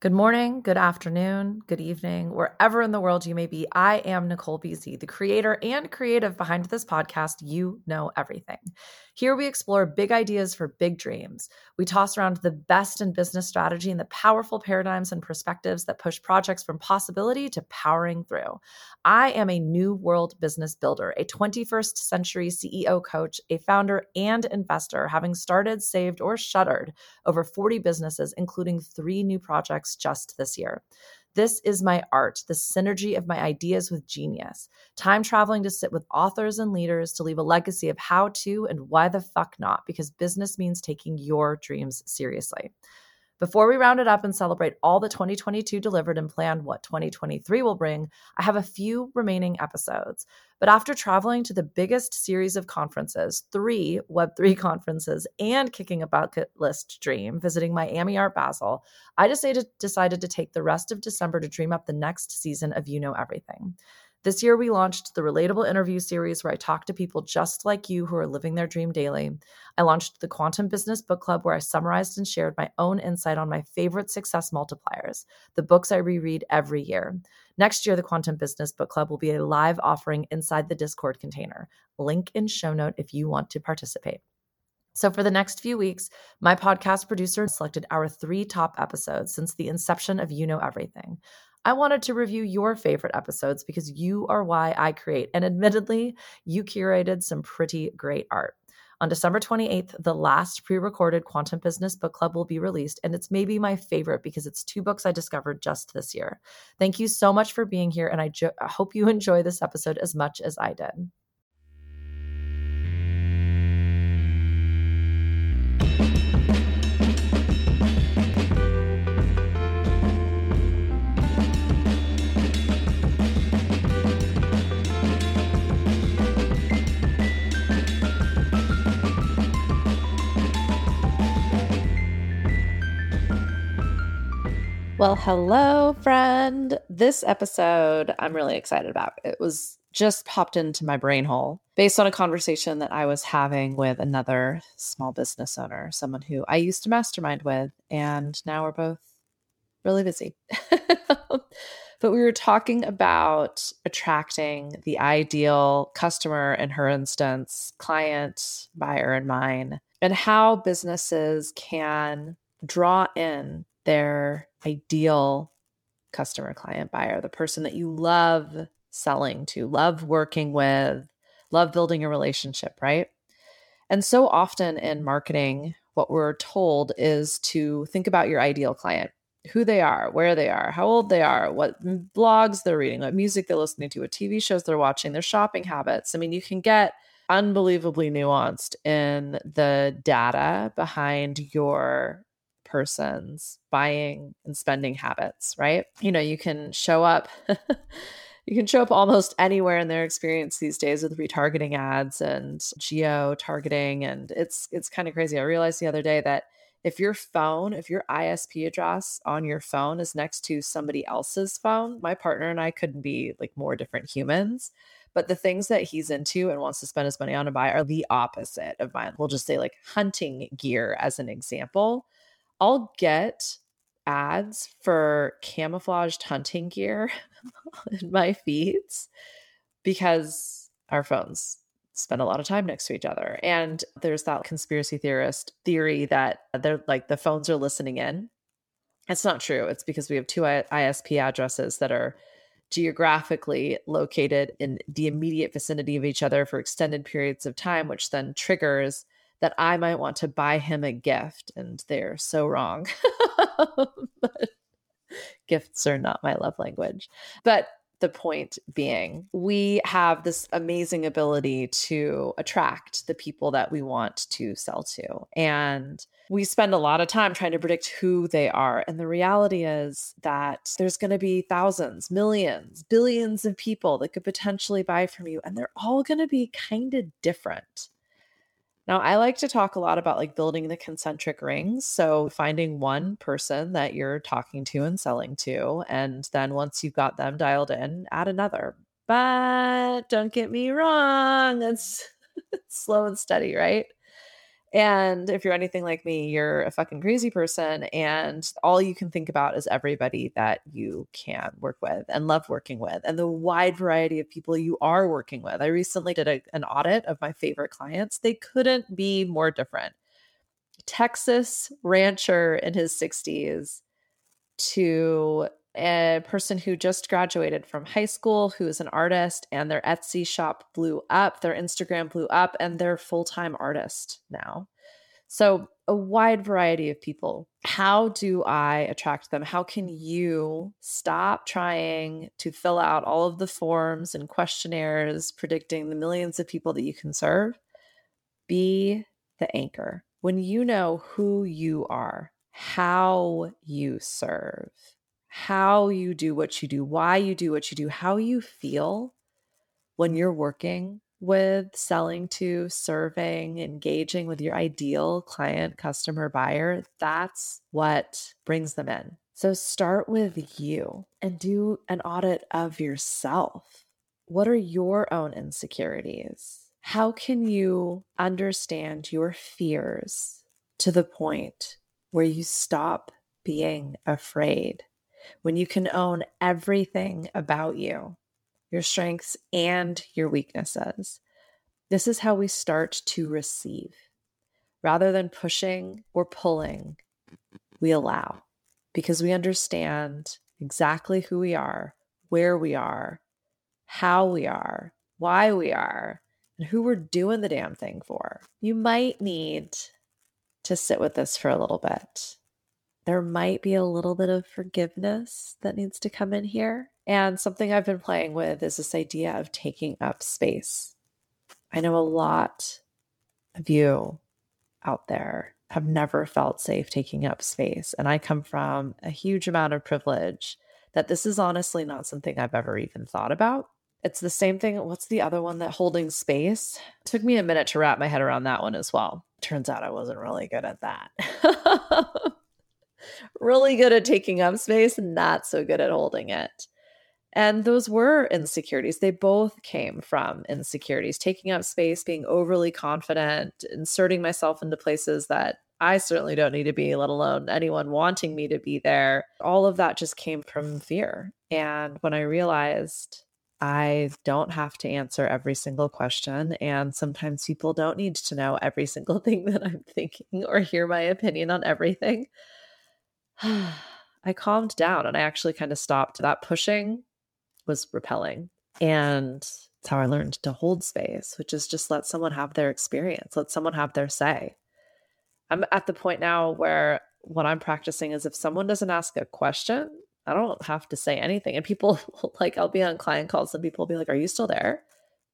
Good morning, good afternoon, good evening, wherever in the world you may be. I am Nicole BZ, the creator and creative behind this podcast, You Know Everything. Here we explore big ideas for big dreams. We toss around the best in business strategy and the powerful paradigms and perspectives that push projects from possibility to powering through. I am a new world business builder, a 21st century CEO coach, a founder and investor, having started, saved, or shuttered over 40 businesses, including three new projects just this year. This is my art, the synergy of my ideas with genius. Time traveling to sit with authors and leaders to leave a legacy of how to and why the fuck not, because business means taking your dreams seriously. Before we round it up and celebrate all that 2022 delivered and plan what 2023 will bring, I have a few remaining episodes. But after traveling to the biggest series of conferences, three Web3 conferences, and kicking a bucket list dream, visiting Miami Art Basel, I decided, decided to take the rest of December to dream up the next season of You Know Everything. This year, we launched the Relatable Interview Series, where I talk to people just like you who are living their dream daily. I launched the Quantum Business Book Club, where I summarized and shared my own insight on my favorite success multipliers, the books I reread every year. Next year, the Quantum Business Book Club will be a live offering inside the Discord container. Link in show note if you want to participate. So, for the next few weeks, my podcast producer selected our three top episodes since the inception of You Know Everything. I wanted to review your favorite episodes because you are why I create. And admittedly, you curated some pretty great art. On December 28th, the last pre recorded Quantum Business Book Club will be released, and it's maybe my favorite because it's two books I discovered just this year. Thank you so much for being here, and I, jo- I hope you enjoy this episode as much as I did. Well, hello, friend. This episode I'm really excited about. It was just popped into my brain hole based on a conversation that I was having with another small business owner, someone who I used to mastermind with, and now we're both really busy. but we were talking about attracting the ideal customer, in her instance, client, buyer, and mine, and how businesses can draw in their ideal customer, client, buyer, the person that you love selling to, love working with, love building a relationship, right? And so often in marketing, what we're told is to think about your ideal client, who they are, where they are, how old they are, what blogs they're reading, what music they're listening to, what TV shows they're watching, their shopping habits. I mean, you can get unbelievably nuanced in the data behind your person's buying and spending habits, right? You know, you can show up you can show up almost anywhere in their experience these days with retargeting ads and geo targeting and it's it's kind of crazy. I realized the other day that if your phone, if your ISP address on your phone is next to somebody else's phone, my partner and I couldn't be like more different humans. But the things that he's into and wants to spend his money on to buy are the opposite of mine. We'll just say like hunting gear as an example. I'll get ads for camouflaged hunting gear in my feeds because our phones spend a lot of time next to each other. And there's that conspiracy theorist theory that they're like the phones are listening in. It's not true. It's because we have two ISP addresses that are geographically located in the immediate vicinity of each other for extended periods of time, which then triggers that I might want to buy him a gift. And they're so wrong. but gifts are not my love language. But the point being, we have this amazing ability to attract the people that we want to sell to. And we spend a lot of time trying to predict who they are. And the reality is that there's going to be thousands, millions, billions of people that could potentially buy from you, and they're all going to be kind of different. Now, I like to talk a lot about like building the concentric rings. So, finding one person that you're talking to and selling to. And then once you've got them dialed in, add another. But don't get me wrong, it's slow and steady, right? And if you're anything like me, you're a fucking crazy person. And all you can think about is everybody that you can work with and love working with, and the wide variety of people you are working with. I recently did a, an audit of my favorite clients. They couldn't be more different. Texas rancher in his 60s to a person who just graduated from high school who is an artist and their Etsy shop blew up, their Instagram blew up, and they're full time artist now. So, a wide variety of people. How do I attract them? How can you stop trying to fill out all of the forms and questionnaires predicting the millions of people that you can serve? Be the anchor. When you know who you are, how you serve, how you do what you do, why you do what you do, how you feel when you're working with selling to, serving, engaging with your ideal client, customer, buyer, that's what brings them in. So start with you and do an audit of yourself. What are your own insecurities? How can you understand your fears to the point where you stop being afraid when you can own everything about you, your strengths and your weaknesses. This is how we start to receive. Rather than pushing or pulling, we allow because we understand exactly who we are, where we are, how we are, why we are, and who we're doing the damn thing for. You might need to sit with this for a little bit there might be a little bit of forgiveness that needs to come in here. And something I've been playing with is this idea of taking up space. I know a lot of you out there have never felt safe taking up space. And I come from a huge amount of privilege that this is honestly not something I've ever even thought about. It's the same thing. What's the other one that holding space? Took me a minute to wrap my head around that one as well. Turns out I wasn't really good at that. really good at taking up space, and not so good at holding it. And those were insecurities. They both came from insecurities, taking up space, being overly confident, inserting myself into places that I certainly don't need to be, let alone anyone wanting me to be there. All of that just came from fear. And when I realized I don't have to answer every single question, and sometimes people don't need to know every single thing that I'm thinking or hear my opinion on everything. I calmed down and I actually kind of stopped. That pushing was repelling. And it's how I learned to hold space, which is just let someone have their experience, let someone have their say. I'm at the point now where what I'm practicing is if someone doesn't ask a question, I don't have to say anything. And people like, I'll be on client calls and people will be like, Are you still there?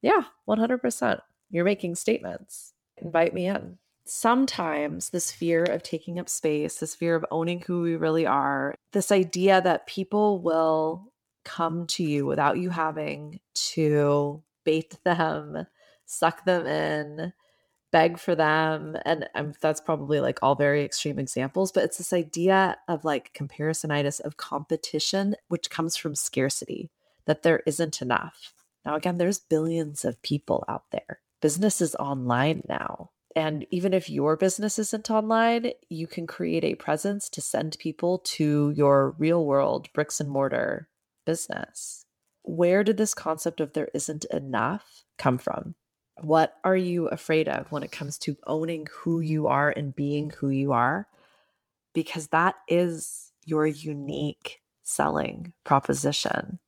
Yeah, 100%. You're making statements. Invite me in sometimes this fear of taking up space, this fear of owning who we really are, this idea that people will come to you without you having to bait them, suck them in, beg for them. And um, that's probably like all very extreme examples, but it's this idea of like comparisonitis, of competition, which comes from scarcity, that there isn't enough. Now, again, there's billions of people out there. Business is online now and even if your business isn't online, you can create a presence to send people to your real world bricks and mortar business. Where did this concept of there isn't enough come from? What are you afraid of when it comes to owning who you are and being who you are? Because that is your unique selling proposition.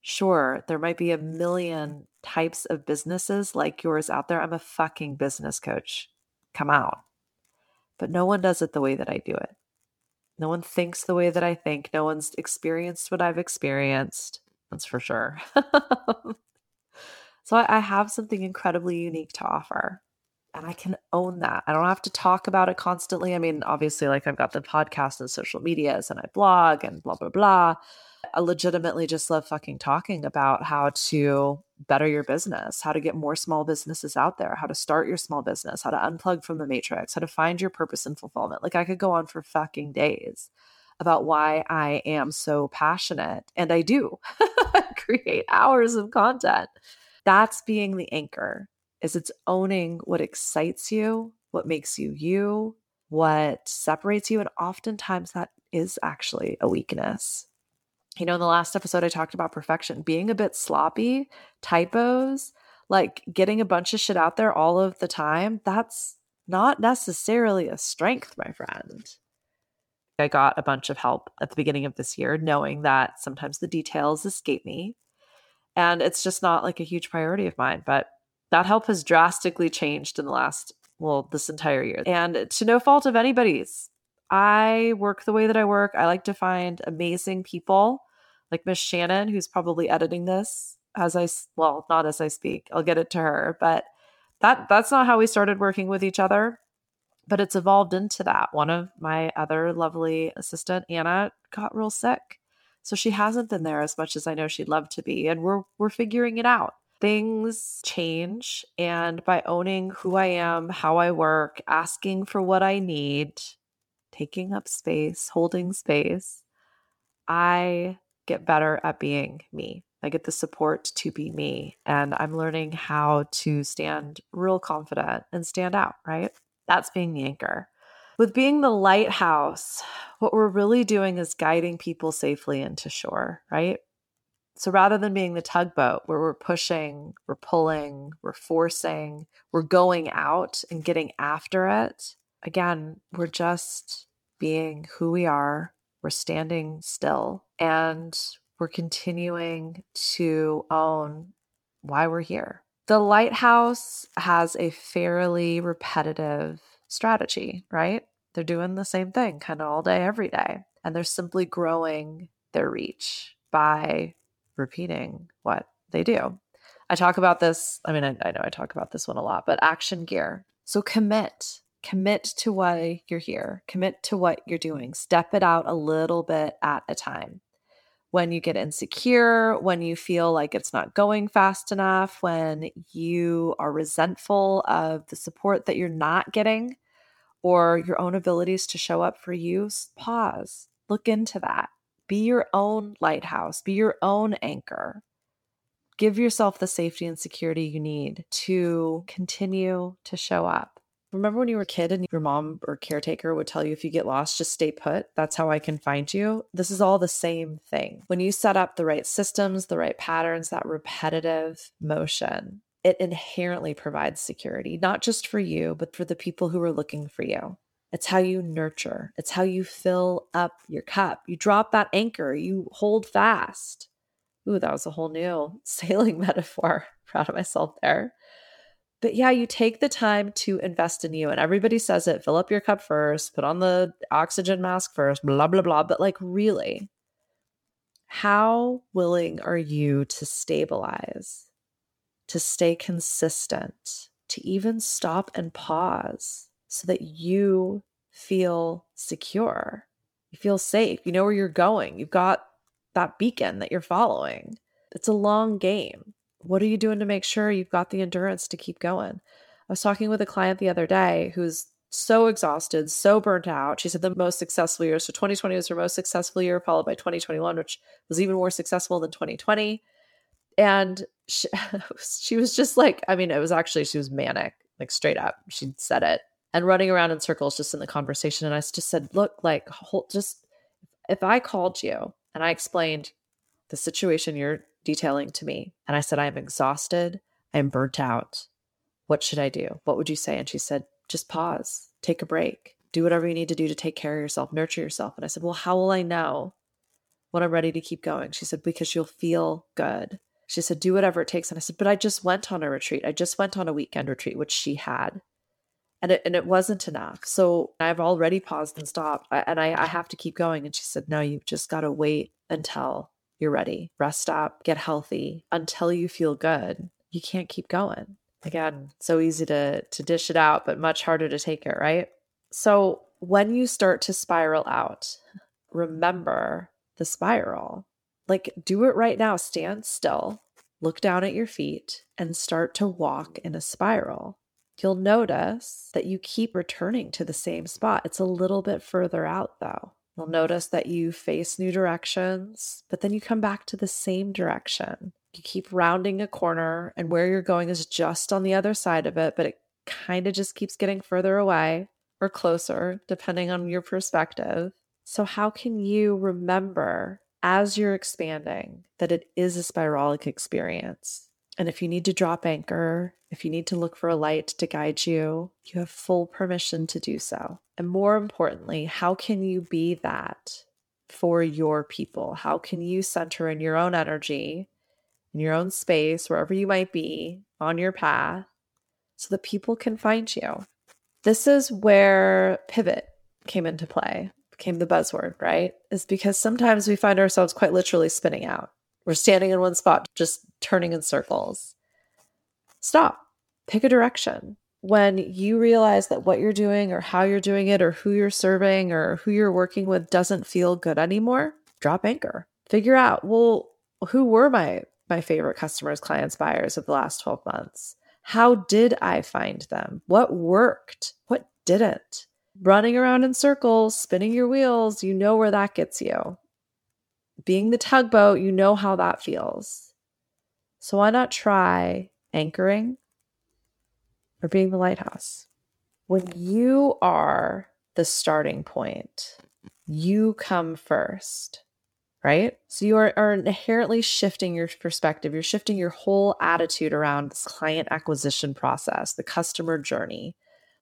Sure, there might be a million types of businesses like yours out there. I'm a fucking business coach come out. But no one does it the way that I do it. No one thinks the way that I think. No one's experienced what I've experienced. That's for sure. so I, I have something incredibly unique to offer. And I can own that. I don't have to talk about it constantly. I mean, obviously, like I've got the podcast and social medias and I blog and blah, blah, blah. I legitimately just love fucking talking about how to better your business, how to get more small businesses out there, how to start your small business, how to unplug from the matrix, how to find your purpose and fulfillment. Like I could go on for fucking days about why I am so passionate. And I do create hours of content. That's being the anchor is it's owning what excites you, what makes you you, what separates you. And oftentimes that is actually a weakness. You know, in the last episode, I talked about perfection, being a bit sloppy, typos, like getting a bunch of shit out there all of the time. That's not necessarily a strength, my friend. I got a bunch of help at the beginning of this year, knowing that sometimes the details escape me. And it's just not like a huge priority of mine. But that help has drastically changed in the last, well, this entire year. And to no fault of anybody's. I work the way that I work. I like to find amazing people like Miss Shannon, who's probably editing this as I, well, not as I speak. I'll get it to her. But that that's not how we started working with each other but it's evolved into that. One of my other lovely assistant, Anna, got real sick. So she hasn't been there as much as I know she'd love to be. And we're we're figuring it out. Things change. And by owning who I am, how I work, asking for what I need, taking up space, holding space, I get better at being me. I get the support to be me. And I'm learning how to stand real confident and stand out, right? That's being the anchor. With being the lighthouse, what we're really doing is guiding people safely into shore, right? So rather than being the tugboat where we're pushing, we're pulling, we're forcing, we're going out and getting after it, again, we're just being who we are. We're standing still and we're continuing to own why we're here. The lighthouse has a fairly repetitive strategy, right? They're doing the same thing kind of all day, every day. And they're simply growing their reach by repeating what they do. I talk about this. I mean, I, I know I talk about this one a lot, but action gear. So commit, commit to why you're here, commit to what you're doing, step it out a little bit at a time when you get insecure, when you feel like it's not going fast enough, when you are resentful of the support that you're not getting or your own abilities to show up for you, pause, look into that. Be your own lighthouse, be your own anchor. Give yourself the safety and security you need to continue to show up. Remember when you were a kid and your mom or caretaker would tell you if you get lost, just stay put? That's how I can find you. This is all the same thing. When you set up the right systems, the right patterns, that repetitive motion, it inherently provides security, not just for you, but for the people who are looking for you. It's how you nurture, it's how you fill up your cup. You drop that anchor, you hold fast. Ooh, that was a whole new sailing metaphor. Proud of myself there. But yeah, you take the time to invest in you. And everybody says it fill up your cup first, put on the oxygen mask first, blah, blah, blah. But like, really, how willing are you to stabilize, to stay consistent, to even stop and pause so that you feel secure? You feel safe. You know where you're going. You've got that beacon that you're following. It's a long game what are you doing to make sure you've got the endurance to keep going? I was talking with a client the other day who's so exhausted, so burnt out. She said the most successful year. So 2020 was her most successful year, followed by 2021, which was even more successful than 2020. And she, she was just like, I mean, it was actually, she was manic, like straight up. She said it and running around in circles just in the conversation. And I just said, look, like, hold, just if I called you and I explained the situation you're detailing to me. And I said, I am exhausted. I am burnt out. What should I do? What would you say? And she said, just pause, take a break, do whatever you need to do to take care of yourself, nurture yourself. And I said, Well, how will I know when I'm ready to keep going? She said, Because you'll feel good. She said, Do whatever it takes. And I said, But I just went on a retreat. I just went on a weekend retreat, which she had. And it, and it wasn't enough. So I've already paused and stopped. And I, I have to keep going. And she said, No, you've just got to wait until you're ready. Rest up, get healthy until you feel good. You can't keep going. Again, so easy to to dish it out, but much harder to take it, right? So when you start to spiral out, remember the spiral. Like do it right now. Stand still, look down at your feet, and start to walk in a spiral. You'll notice that you keep returning to the same spot. It's a little bit further out though. You'll notice that you face new directions, but then you come back to the same direction. You keep rounding a corner, and where you're going is just on the other side of it, but it kind of just keeps getting further away or closer, depending on your perspective. So, how can you remember as you're expanding that it is a spiralic experience? And if you need to drop anchor, if you need to look for a light to guide you, you have full permission to do so. And more importantly, how can you be that for your people? How can you center in your own energy, in your own space, wherever you might be on your path, so that people can find you? This is where pivot came into play, became the buzzword, right? Is because sometimes we find ourselves quite literally spinning out. We're standing in one spot, just turning in circles. Stop, pick a direction. When you realize that what you're doing, or how you're doing it, or who you're serving, or who you're working with doesn't feel good anymore, drop anchor. Figure out, well, who were my my favorite customers, clients, buyers of the last 12 months? How did I find them? What worked? What didn't? Running around in circles, spinning your wheels, you know where that gets you being the tugboat, you know how that feels. So why not try anchoring or being the lighthouse? When you are the starting point, you come first, right? So you are, are inherently shifting your perspective. You're shifting your whole attitude around this client acquisition process, the customer journey.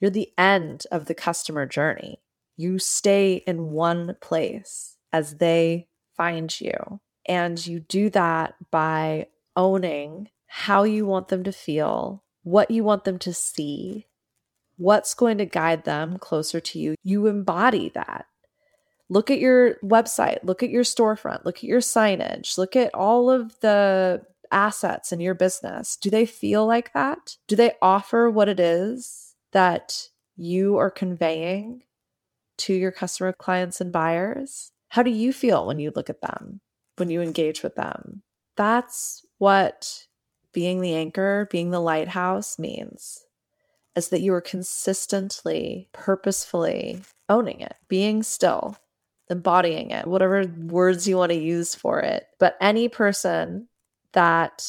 You're the end of the customer journey. You stay in one place as they find you. And you do that by owning how you want them to feel, what you want them to see, what's going to guide them closer to you. You embody that. Look at your website, look at your storefront, look at your signage, look at all of the assets in your business. Do they feel like that? Do they offer what it is that you are conveying to your customer clients and buyers? How do you feel when you look at them, when you engage with them? That's what being the anchor, being the lighthouse means is that you are consistently, purposefully owning it, being still, embodying it, whatever words you want to use for it. But any person that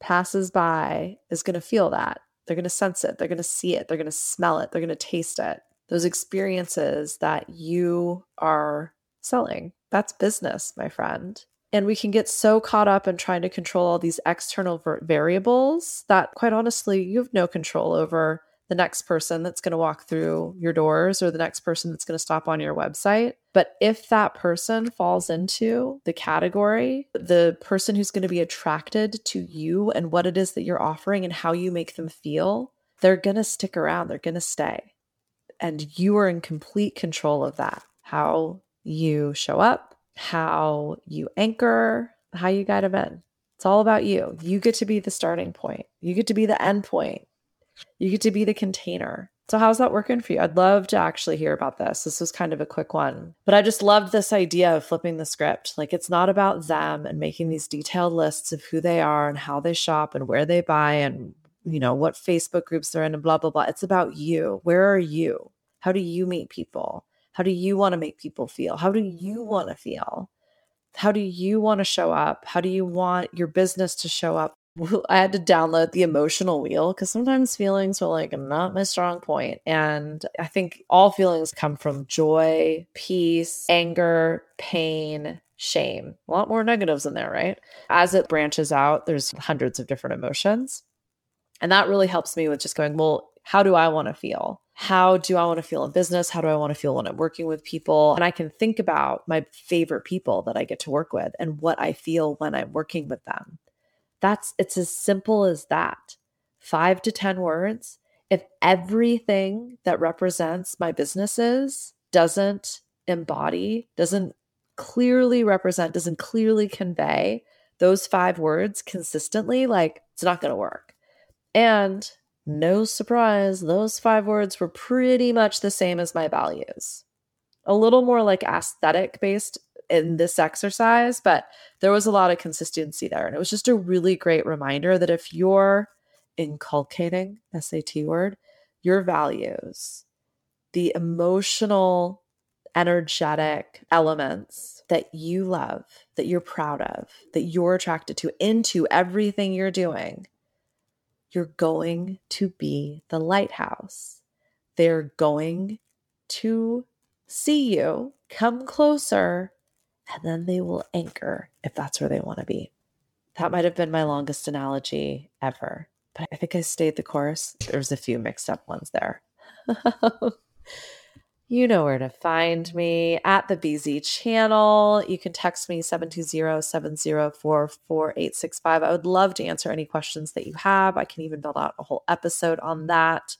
passes by is going to feel that. They're going to sense it. They're going to see it. They're going to smell it. They're going to taste it. Those experiences that you are selling. That's business, my friend. And we can get so caught up in trying to control all these external variables that, quite honestly, you have no control over the next person that's going to walk through your doors or the next person that's going to stop on your website. But if that person falls into the category, the person who's going to be attracted to you and what it is that you're offering and how you make them feel, they're going to stick around, they're going to stay. And you are in complete control of that. How you show up, how you anchor, how you guide in. It's all about you. You get to be the starting point. You get to be the end point. You get to be the container. So, how's that working for you? I'd love to actually hear about this. This was kind of a quick one, but I just loved this idea of flipping the script. Like, it's not about them and making these detailed lists of who they are and how they shop and where they buy and, you know, what Facebook groups they're in and blah, blah, blah. It's about you. Where are you? How do you meet people? How do you want to make people feel? How do you want to feel? How do you want to show up? How do you want your business to show up? I had to download the emotional wheel because sometimes feelings are like not my strong point. And I think all feelings come from joy, peace, anger, pain, shame. A lot more negatives in there, right? As it branches out, there's hundreds of different emotions. And that really helps me with just going, well, how do I want to feel? how do I want to feel in business? How do I want to feel when I'm working with people? And I can think about my favorite people that I get to work with and what I feel when I'm working with them. That's it's as simple as that. 5 to 10 words. If everything that represents my businesses doesn't embody, doesn't clearly represent, doesn't clearly convey those five words consistently, like it's not going to work. And no surprise, those five words were pretty much the same as my values. A little more like aesthetic based in this exercise, but there was a lot of consistency there. And it was just a really great reminder that if you're inculcating, SAT word, your values, the emotional, energetic elements that you love, that you're proud of, that you're attracted to into everything you're doing, you're going to be the lighthouse. They're going to see you, come closer, and then they will anchor if that's where they want to be. That might have been my longest analogy ever, but I think I stayed the course. There's a few mixed up ones there. you know where to find me at the BZ channel. You can text me 720-704-4865. I would love to answer any questions that you have. I can even build out a whole episode on that.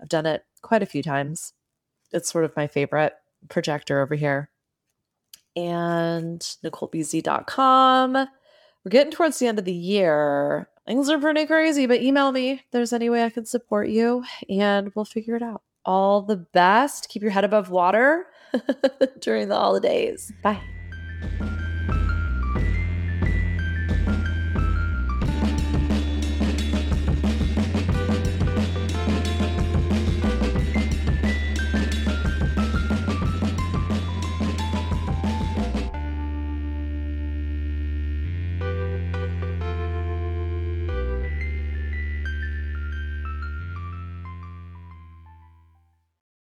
I've done it quite a few times. It's sort of my favorite projector over here. And NicoleBZ.com. We're getting towards the end of the year. Things are pretty crazy, but email me if there's any way I can support you and we'll figure it out. All the best. Keep your head above water during the holidays. Bye.